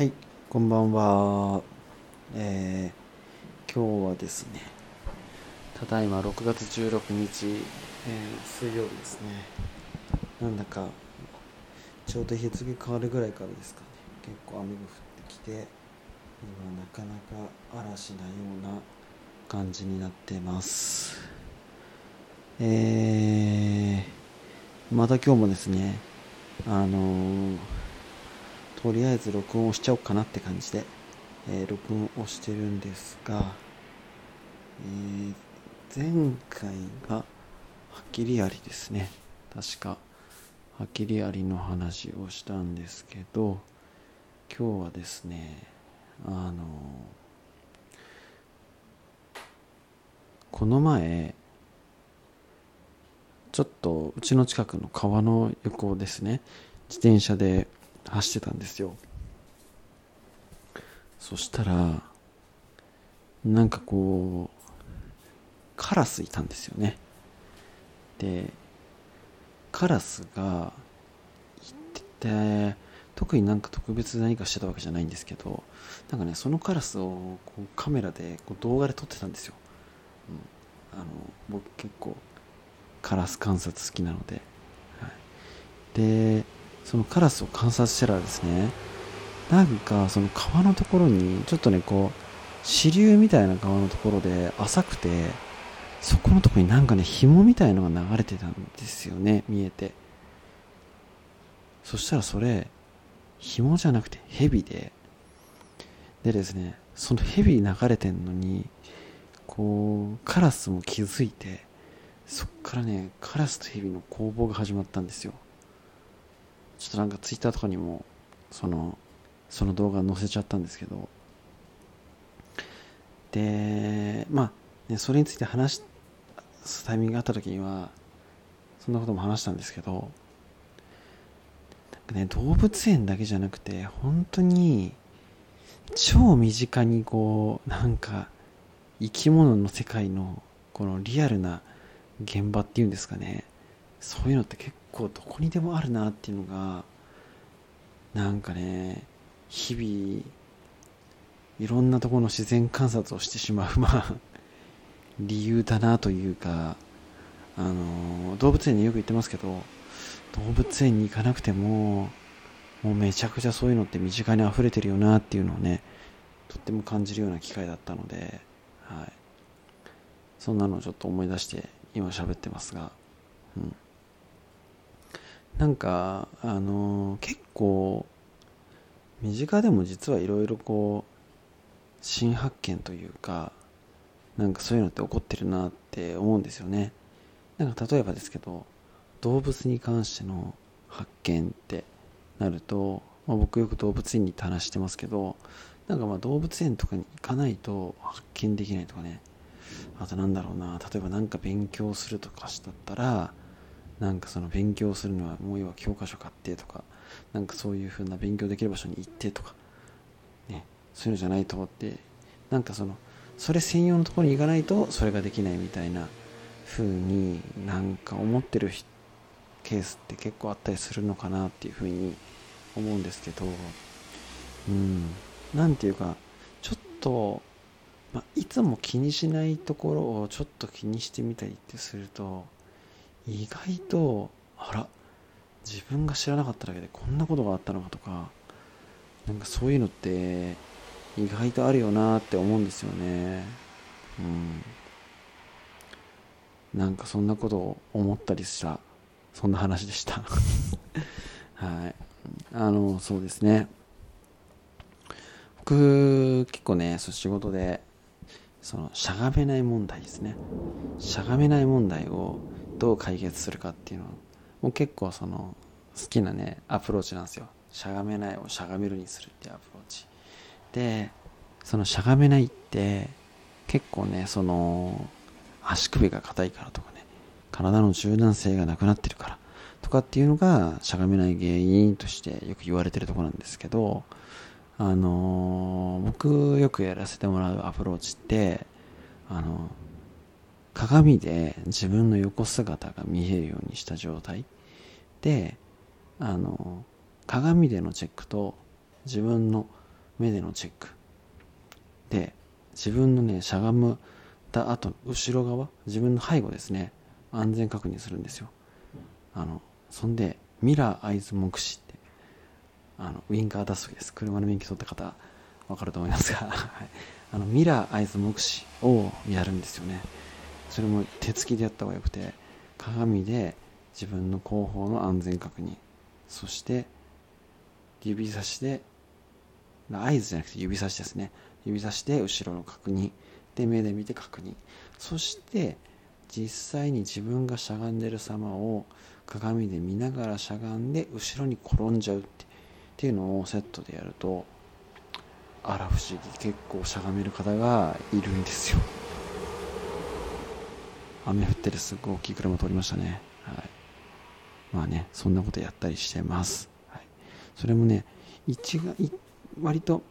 はい、こんばんは。えー、今日はですね、ただいま6月16日、えー水曜日ですね。なんだか、ちょうど日付変わるぐらいからですかね、結構雨が降ってきて、今なかなか嵐なような感じになってます。えー、また今日もですね、あのーとりあえず録音をしちゃおうかなって感じで、えー録音をしてるんですが、えー前回がはっきりありですね。確かはっきりありの話をしたんですけど今日はですねあのこの前ちょっとうちの近くの川の横ですね。自転車で走ってたんですよ。そしたらなんかこうカラスいたんですよね。でカラスがいてて特になんか特別何かしてたわけじゃないんですけどなんかねそのカラスをこうカメラでこう動画で撮ってたんですよ、うん、あの僕結構カラス観察好きなので、はい、でそのカラスを観察したらですねなんかその川のところにちょっとねこう支流みたいな川のところで浅くてそこのところになんかね紐みたいのが流れてたんですよね見えて。そしたらそれ紐じゃなくて蛇で。でですねその蛇流れてんのにこうカラスも気づいてそっからねカラスと蛇の攻防が始まったんですよ。ちょっとなんかツイッターとかにもそのその動画載せちゃったんですけど。でまあねそれについて話すタイミングがあった時にはそんなことも話したんですけど。ね動物園だけじゃなくて本当に超身近にこうなんか生き物の世界のこのリアルな現場っていうんですかね。そういうのって結構どこにでもあるなっていうのがなんかね日々いろんなところの自然観察をしてしまう まあ理由だなというかあの動物園によく行ってますけど動物園に行かなくてももうめちゃくちゃそういうのって身近に溢れてるよなっていうのをねとっても感じるような機会だったので、はい、そんなのをちょっと思い出して今喋ってますが、うん、なんかあの結構身近でも実はいろいろこう新発見というかなんかそういうのって起こってるなって思うんですよね。なんか例えばですけど動物に関しての発見ってなると、まあ、僕よく動物園に行って話してますけどなんかまあ動物園とかに行かないと発見できないとかね。あとなんだろうな。例えば何か勉強するとかしたったらなんかその勉強するのはもう要は教科書買ってとかなんかそういう風な勉強できる場所に行ってとかねそういうのじゃないと思ってなんかそのそれ専用のところに行かないとそれができないみたいな風になんか思ってるケースって結構あったりするのかなっていう風に思うんですけどうん。なんていうかちょっと、まあ、いつも気にしないところをちょっと気にしてみたりってすると意外とあら自分が知らなかっただけでこんなことがあったのかとかなんかそういうのって意外とあるよなって思うんですよね。うん。なんかそんなことを思ったりした。そんな話でした。はい。あのそうですね。僕結構ねそう仕事でそのしゃがめない問題ですね。しゃがめない問題をどう解決するかっていうのも結構その好きなねアプローチなんですよ。しゃがめないをしゃがめるにするっていうアプローチ。でそのしゃがめないって結構ねその足首が硬いからとかね体の柔軟性がなくなってるからとかっていうのがしゃがめない原因としてよく言われてるとこなんですけどあの僕よくやらせてもらうアプローチってあの鏡で自分の横姿が見えるようにした状態。であの鏡でのチェックと自分の目でのチェック。で自分のねしゃがむた後後ろ側自分の背後ですね。安全確認するんですよ。あのそんでミラーアイズ目視ってあのウインカー出す時です。車の免許取った方分かると思いますが、はい、あのミラーアイズ目視をやるんですよね。それも手つきでやった方がよくて鏡で自分の後方の安全確認。そして指差しで合図じゃなくて指差しですね。指差しで後ろの確認。で目で見て確認。そして実際に自分がしゃがんでる様を鏡で見ながらしゃがんで後ろに転んじゃうってっていうのをセットでやるとあら不思議結構しゃがめる方がいるんですよ。雨降ってるすごい大きい車通りましたね。はい。まあねそんなことやったりしてます、はい、それもね一が割と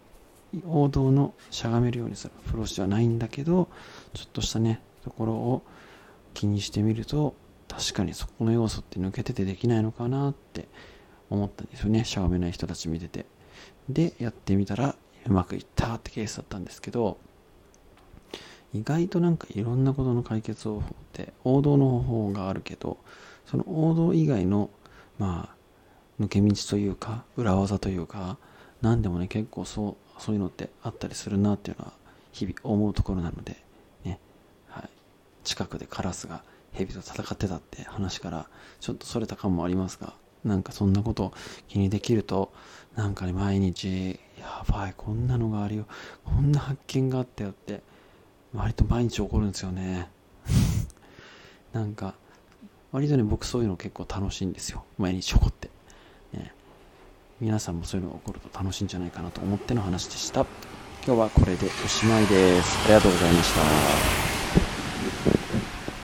王道のしゃがめるようにするアプローチではないんだけどちょっとしたねところを気にしてみると確かにそこの要素って抜けててできないのかなって思ったんですよね。しゃがめない人たち見てて。でやってみたらうまくいったってケースだったんですけど意外となんかいろんなことの解決方法って王道の方法があるけどその王道以外のまあ抜け道というか裏技というか何でもね結構そうそういうのってあったりするなっていうのは日々思うところなのでね、はい、近くでカラスが蛇と戦ってたって話からちょっとそれた感もありますがなんかそんなこと気にできるとなんかね毎日やばいこんなのがあるよ。こんな発見があったよって割と毎日起こるんですよね。なんか割とね僕そういうの結構楽しいんですよ。毎日起こって、ね、皆さんもそういうのが起こると楽しいんじゃないかなと思っての話でした。今日はこれでおしまいです。ありがとうございました。